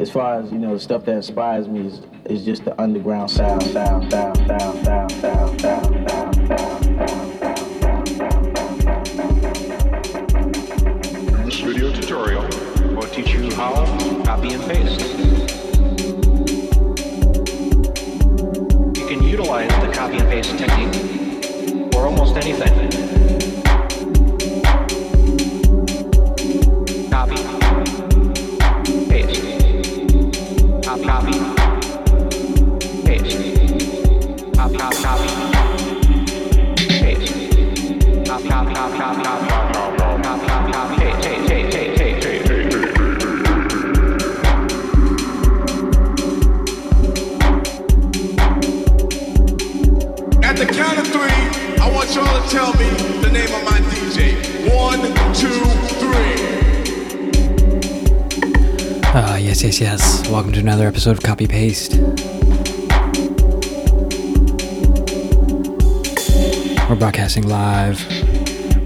as far as you know, the stuff that inspires me is, is just the underground sound, sound, sound, sound, sound, sound, sound, sound, sound, This video tutorial will teach you how to copy and paste. You can utilize the copy and paste technique for almost anything. Yes, yes, yes. Welcome to another episode of Copy Paste. We're broadcasting live.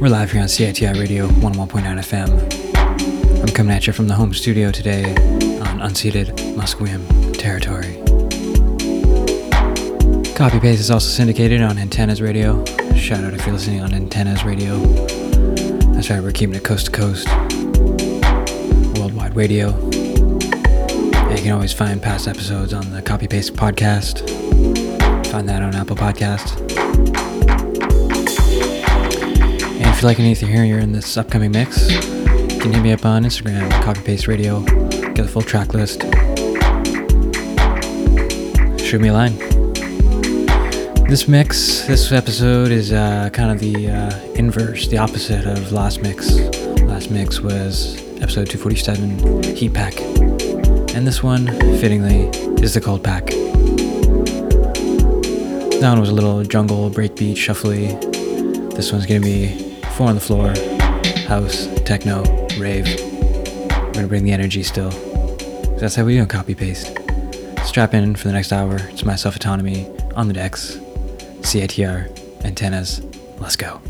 We're live here on CITR Radio 101.9 FM. I'm coming at you from the home studio today on unceded Musqueam territory. Copy Paste is also syndicated on Antennas Radio. Shout out if you're listening on Antennas Radio. That's right, we're keeping it coast to coast. Worldwide radio. Can always find past episodes on the Copy Paste podcast. Find that on Apple Podcast. And if you like anything here, you're in this upcoming mix, you can hit me up on Instagram, Copy Paste Radio. Get the full track list. Shoot me a line. This mix, this episode is uh, kind of the uh, inverse, the opposite of last mix. Last mix was episode 247, Heat Pak. And this one, fittingly, is the Cold Pak. That one was a little jungle, breakbeat, shuffly. This one's gonna be four on the floor, house, techno, rave. We're gonna bring the energy still. That's how we do copy paste. Strap in for the next hour. It's my self autonomy on the decks. CITR antennas. Let's go.